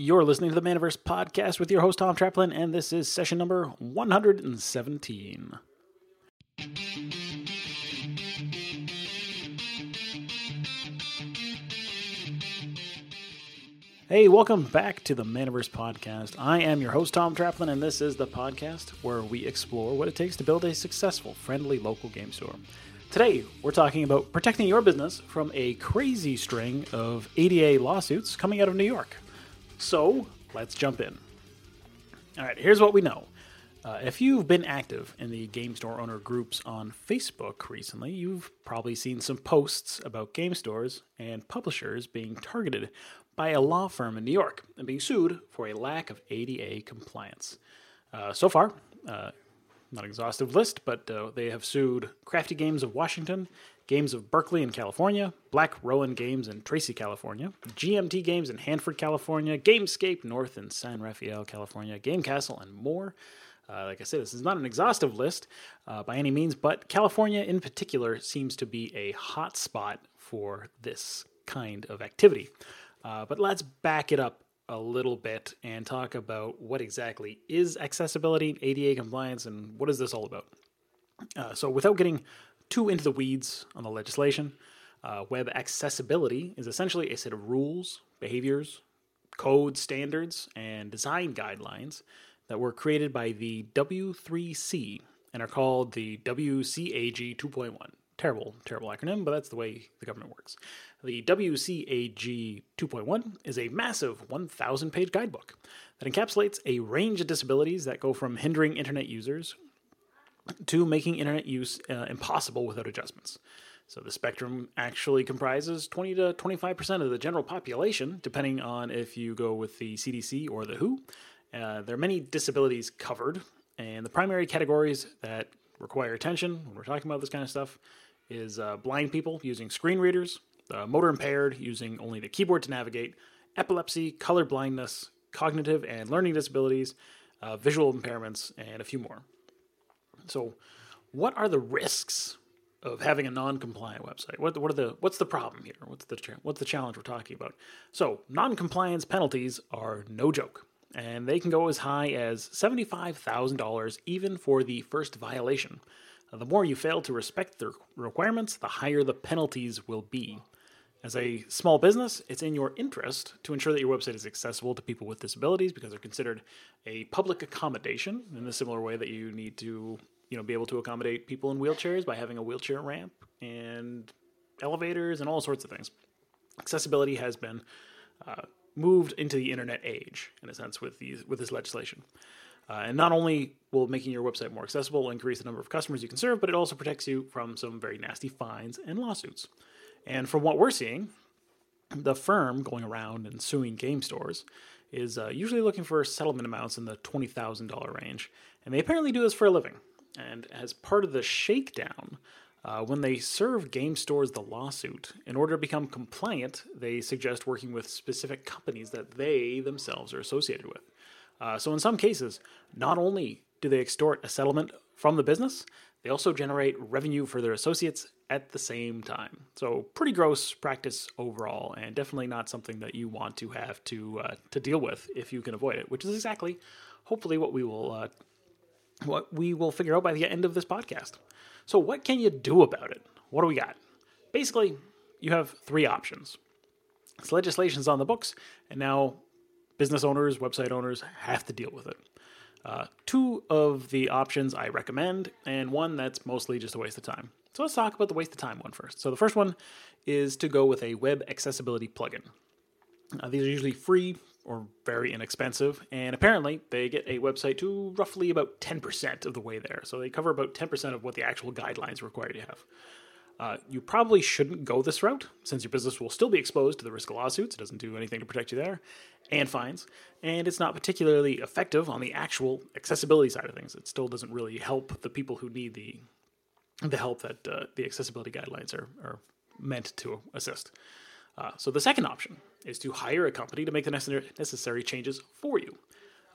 You're listening to the Manaverse podcast with your host, Tom Traplin, and this is session number 117. Hey, welcome back to the Manaverse podcast. I am your host, Tom Traplin, and this is the podcast where we explore what it takes to build a successful, friendly local game store. Today, we're talking about protecting your business from a crazy string of ADA lawsuits coming out of New York. So, let's jump in. All right, here's what we know. Uh, if you've been active in the game store owner groups on Facebook recently, you've probably seen some posts about game stores and publishers being targeted by a law firm in New York and being sued for a lack of ADA compliance. Uh, so far, uh, not exhaustive list, but uh, they have sued Crafty Games of Washington, Games of Berkeley in California, Black Rowan Games in Tracy, California, GMT Games in Hanford, California, Gamescape North in San Rafael, California, GameKastle, and more. Uh, like I said, this is not an exhaustive list uh, by any means, but California in particular seems to be a hot spot for this kind of activity. Uh, but let's back it up a little bit and talk about what exactly is accessibility, ADA compliance, and what is this all about. Uh, so, without getting too into the weeds on the legislation, uh, web accessibility is essentially a set of rules, behaviors, code standards, and design guidelines that were created by the W3C and are called the WCAG 2.1. Terrible, terrible acronym, but that's the way the government works. The WCAG 2.1 is a massive 1,000 page guidebook that encapsulates a range of disabilities that go from hindering internet users to making internet use uh, impossible without adjustments. So the spectrum actually comprises 20 to 25% of the general population, depending on if you go with the CDC or the WHO. Uh, there are many disabilities covered, and the primary categories that require attention when we're talking about this kind of stuff is uh, blind people using screen readers, uh, motor impaired using only the keyboard to navigate, epilepsy, color blindness, cognitive and learning disabilities, uh, visual impairments, and a few more. So, what are the risks of having a non-compliant website? What, what are the what's the problem here? What's the what's the challenge we're talking about? So, non-compliance penalties are no joke, and they can go as high as seventy-five thousand dollars even for the first violation. The more you fail to respect the requirements, the higher the penalties will be. As a small business, it's in your interest to ensure that your website is accessible to people with disabilities because they're considered a public accommodation in a similar way that you need to, you know, be able to accommodate people in wheelchairs by having a wheelchair ramp and elevators and all sorts of things. Accessibility has been uh, moved into the internet age in a sense with these with this legislation. Uh, and not only will making your website more accessible increase the number of customers you can serve, but it also protects you from some very nasty fines and lawsuits. And from what we're seeing, the firm going around and suing game stores is uh, usually looking for settlement amounts in the $20,000 range. And they apparently do this for a living. And as part of the shakedown, uh, when they serve game stores the lawsuit, in order to become compliant, they suggest working with specific companies that they themselves are associated with. Uh, so, in some cases, not only do they extort a settlement from the business, they also generate revenue for their associates at the same time. So pretty gross practice overall, and definitely not something that you want to have to uh, to deal with if you can avoid it. Which is exactly, hopefully, what we will uh, what we will figure out by the end of this podcast. So what can you do about it? What do we got? Basically, you have three options. This legislation is on the books, and now business owners, website owners have to deal with it. Uh, two of the options I recommend, and one that's mostly just a waste of time. So let's talk about the waste of time one first. So the first one is to go with a web accessibility plugin. Uh, these are usually free or very inexpensive, and apparently they get a website to roughly about 10% of the way there. So they cover about 10% of what the actual guidelines require you to have. Uh, you probably shouldn't go this route since your business will still be exposed to the risk of lawsuits. It doesn't do anything to protect you there, and fines. And it's not particularly effective on the actual accessibility side of things. It still doesn't really help the people who need the the help that uh, the accessibility guidelines are, are meant to assist. Uh, so the second option is to hire a company to make the necessary changes for you.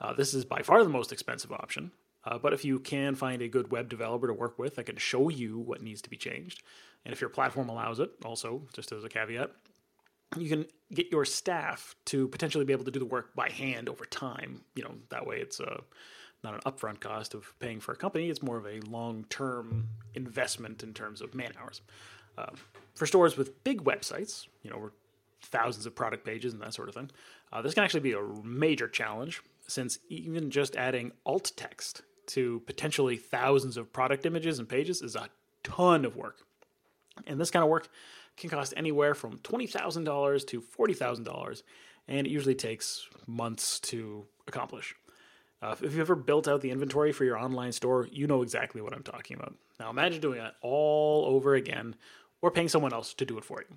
Uh, this is by far the most expensive option, uh, but if you can find a good web developer to work with that can show you what needs to be changed, and if your platform allows it, also just as a caveat, you can get your staff to potentially be able to do the work by hand over time. You know, that way it's a not an upfront cost of paying for a company. It's more of a long term investment in terms of man hours. Uh, for stores with big websites, you know, thousands of product pages and that sort of thing, uh, this can actually be a major challenge since even just adding alt text to potentially thousands of product images and pages is a ton of work. And this kind of work can cost anywhere from $20,000 to $40,000, and it usually takes months to accomplish. Uh, if you've ever built out the inventory for your online store, you know exactly what I'm talking about. Now imagine doing that all over again or paying someone else to do it for you.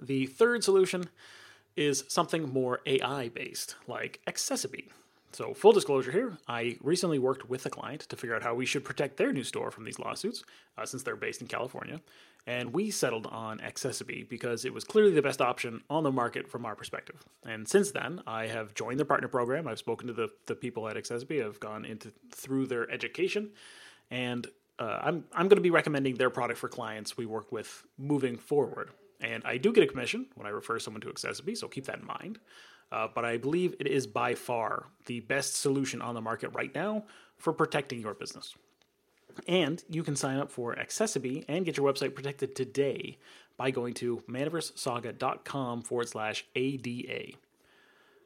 The third solution is something more AI based, like accessiBe. So, full disclosure here, I recently worked with a client to figure out how we should protect their new store from these lawsuits, uh, since they're based in California. And we settled on accessiBe because it was clearly the best option on the market from our perspective. And since then, I have joined their partner program. I've spoken to the, the people at accessiBe. I've gone into through their education, and uh, I'm I'm going to be recommending their product for clients we work with moving forward. And I do get a commission when I refer someone to accessiBe, so keep that in mind. Uh, but I believe it is by far the best solution on the market right now for protecting your business. And you can sign up for accessiBe and get your website protected today by going to manaversesaga.com forward slash ADA.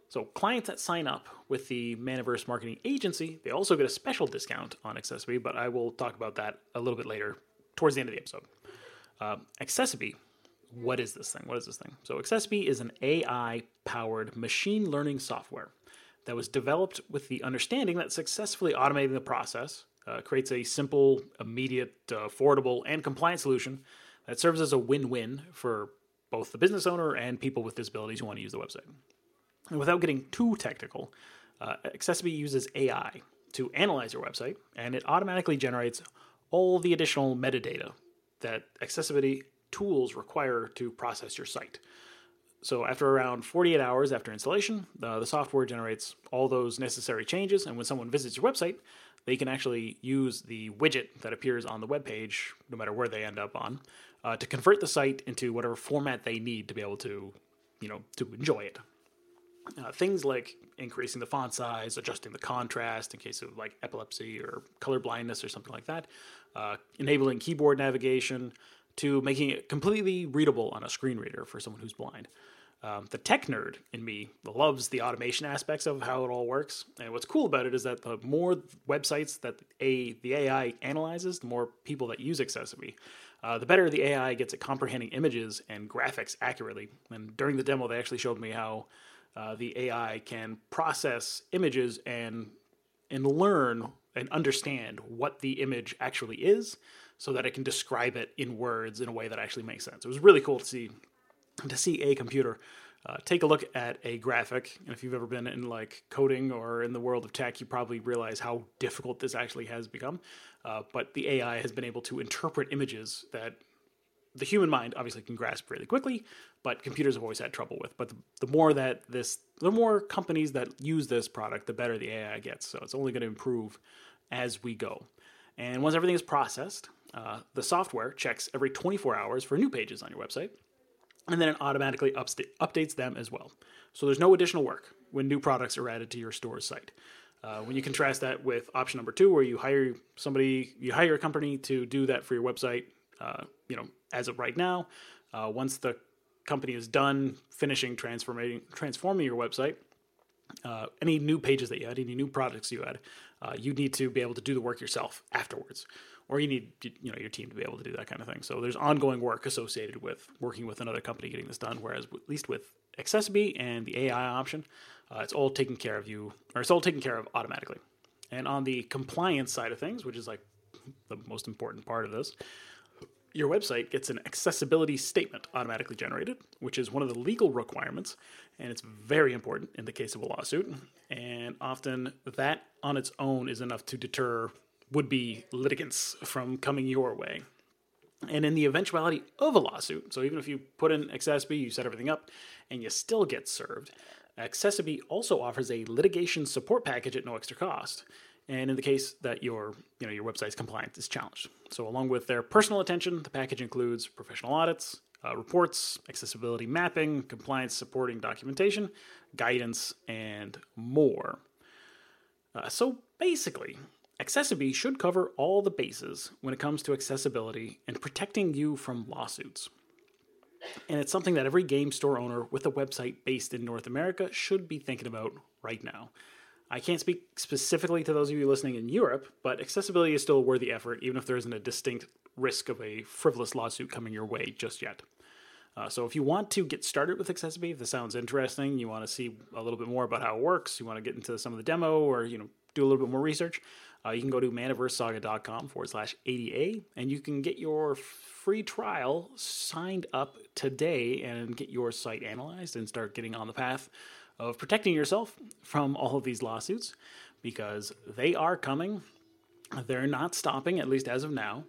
So clients that sign up with the Manaverse Marketing Agency, they also get a special discount on accessiBe, but I will talk about that a little bit later towards the end of the episode. Uh, what is this thing? What is this thing? So accessiBe is an AI-powered machine learning software that was developed with the understanding that successfully automating the process uh, creates a simple, immediate, uh, affordable, and compliant solution that serves as a win-win for both the business owner and people with disabilities who want to use the website. And without getting too technical, uh, accessiBe uses AI to analyze your website, and it automatically generates all the additional metadata that accessibility tools require to process your site. So after around 48 hours after installation, uh, the software generates all those necessary changes, and when someone visits your website, they can actually use the widget that appears on the web page, no matter where they end up on, uh, to convert the site into whatever format they need to be able to, you know, to enjoy it. Uh, things like increasing the font size, adjusting the contrast in case of like epilepsy or color blindness or something like that, uh, enabling keyboard navigation to making it completely readable on a screen reader for someone who's blind. Um, the tech nerd in me loves the automation aspects of how it all works. And what's cool about it is that the more websites that a, the AI analyzes, the more people that use Accessibility, uh, the better the AI gets at comprehending images and graphics accurately. And during the demo, they actually showed me how uh, the AI can process images and and learn and understand what the image actually is, so that it can describe it in words in a way that actually makes sense. It was really cool to see to see a computer uh, take a look at a graphic. And if you've ever been in like coding or in the world of tech, you probably realize how difficult this actually has become. Uh, but the AI has been able to interpret images that the human mind obviously can grasp really quickly, but computers have always had trouble with. But the, the more that this, the more companies that use this product, the better the AI gets. So it's only going to improve as we go. And once everything is processed, uh, the software checks every 24 hours for new pages on your website, and then it automatically updates them as well. So there's no additional work when new products are added to your store's site. Uh, when you contrast that with option number two, where you hire somebody, you hire a company to do that for your website, uh, you know, as of right now, uh, once the company is done finishing transforming transforming your website, uh, any new pages that you add, any new products you add, uh, you need to be able to do the work yourself afterwards, or you need you know your team to be able to do that kind of thing. So there's ongoing work associated with working with another company getting this done. Whereas at least with accessiBe and the AI option, uh, it's all taken care of you, or it's all taken care of automatically. And on the compliance side of things, which is like the most important part of this, your website gets an accessibility statement automatically generated, which is one of the legal requirements, and it's very important in the case of a lawsuit. And often that on its own is enough to deter would be litigants from coming your way. And in the eventuality of a lawsuit, so even if you put in accessiBe, you set everything up, and you still get served, accessiBe also offers a litigation support package at no extra cost and in the case that your you know your website's compliance is challenged. So along with their personal attention, the package includes professional audits, uh, reports, accessibility mapping, compliance supporting documentation, guidance, and more. Uh, so basically, Accessibility should cover all the bases when it comes to accessibility and protecting you from lawsuits. And it's something that every game store owner with a website based in North America should be thinking about right now. I can't speak specifically to those of you listening in Europe, but accessibility is still a worthy effort, even if there isn't a distinct risk of a frivolous lawsuit coming your way just yet. Uh, so, if you want to get started with accessibility, if this sounds interesting, you want to see a little bit more about how it works, you want to get into some of the demo, or you know, do a little bit more research, uh, you can go to manaversesaga.com forward slash ADA and you can get your free trial signed up today and get your site analyzed and start getting on the path of protecting yourself from all of these lawsuits because they are coming. They're not stopping, at least as of now.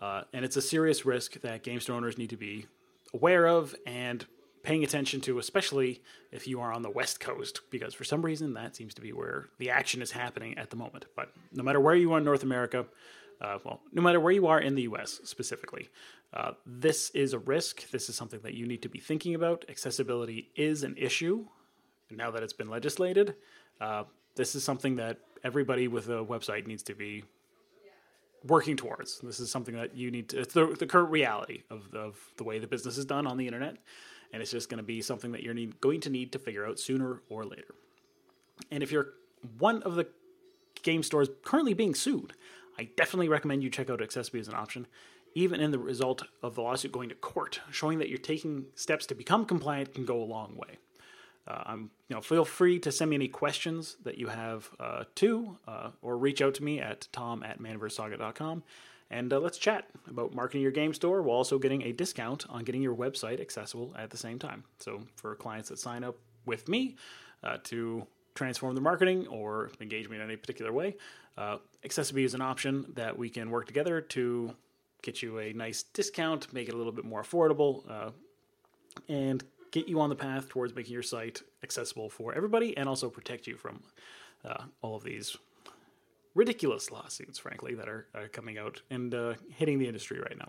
Uh, and it's a serious risk that game store owners need to be aware of and paying attention to, especially if you are on the West Coast, because for some reason that seems to be where the action is happening at the moment. But no matter where you are in North America, uh, well, no matter where you are in the US specifically, uh, this is a risk. This is something that you need to be thinking about. Accessibility is an issue. And now that it's been legislated, uh, this is something that everybody with a website needs to be working towards. This is something that you need to, it's the, the current reality of, of the way the business is done on the internet and it's just going to be something that you're need, going to need to figure out sooner or later. And if you're one of the game stores currently being sued, I definitely recommend you check out accessibility as an option, even in the result of the lawsuit going to court. Showing that you're taking steps to become compliant can go a long way. Uh, you know, feel free to send me any questions that you have uh, too, uh, or reach out to me at tom at manaversesaga.com and uh, let's chat about marketing your game store while also getting a discount on getting your website accessible at the same time. So, for clients that sign up with me uh, to transform their marketing or engage me in any particular way, uh, accessibility is an option that we can work together to get you a nice discount, make it a little bit more affordable, uh, and get you on the path towards making your site accessible for everybody and also protect you from uh, all of these ridiculous lawsuits, frankly, that are, are coming out and uh, hitting the industry right now.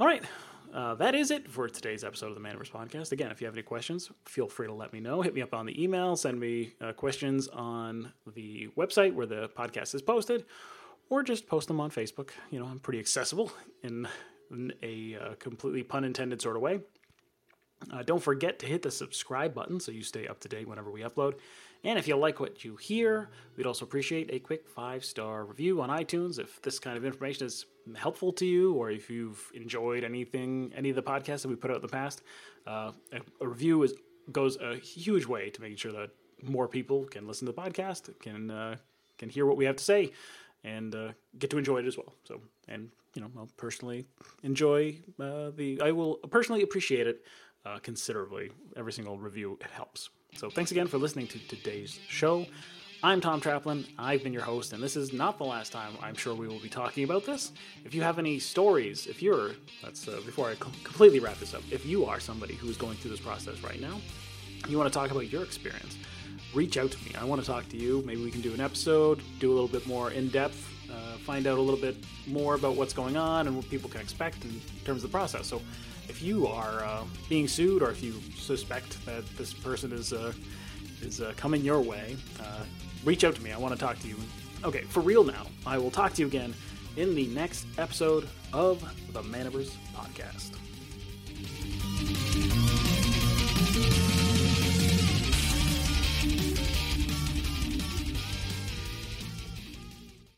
All right. Uh, that is it for today's episode of the Manaverse Podcast. Again, if you have any questions, feel free to let me know. Hit me up on the email, send me uh, questions on the website where the podcast is posted, or just post them on Facebook. You know, I'm pretty accessible in, in a uh, completely pun intended sort of way. Uh, don't forget to hit the subscribe button so you stay up to date whenever we upload. And if you like what you hear, we'd also appreciate a quick five star review on iTunes if this kind of information is helpful to you or if you've enjoyed anything, any of the podcasts that we put out in the past. Uh, a, a, review is goes a huge way to making sure that more people can listen to the podcast, can uh, can hear what we have to say, and uh, get to enjoy it as well. So, and you know, I'll personally enjoy uh, the. I will personally appreciate it uh, considerably. Every single review it helps. So thanks again for listening to today's show. I'm Tom Traplin. I've been your host, and this is not the last time I'm sure we will be talking about this. If you have any stories, if you're, that's uh, before I com- completely wrap this up, if you are somebody who's going through this process right now, you want to talk about your experience, reach out to me. I want to talk to you. Maybe we can do an episode, do a little bit more in depth, uh, find out a little bit more about what's going on and what people can expect in terms of the process. So if you are uh, being sued or if you suspect that this person is uh, is uh, coming your way, uh, reach out to me. I want to talk to you. Okay, for real now. I will talk to you again in the next episode of the Manaverse podcast.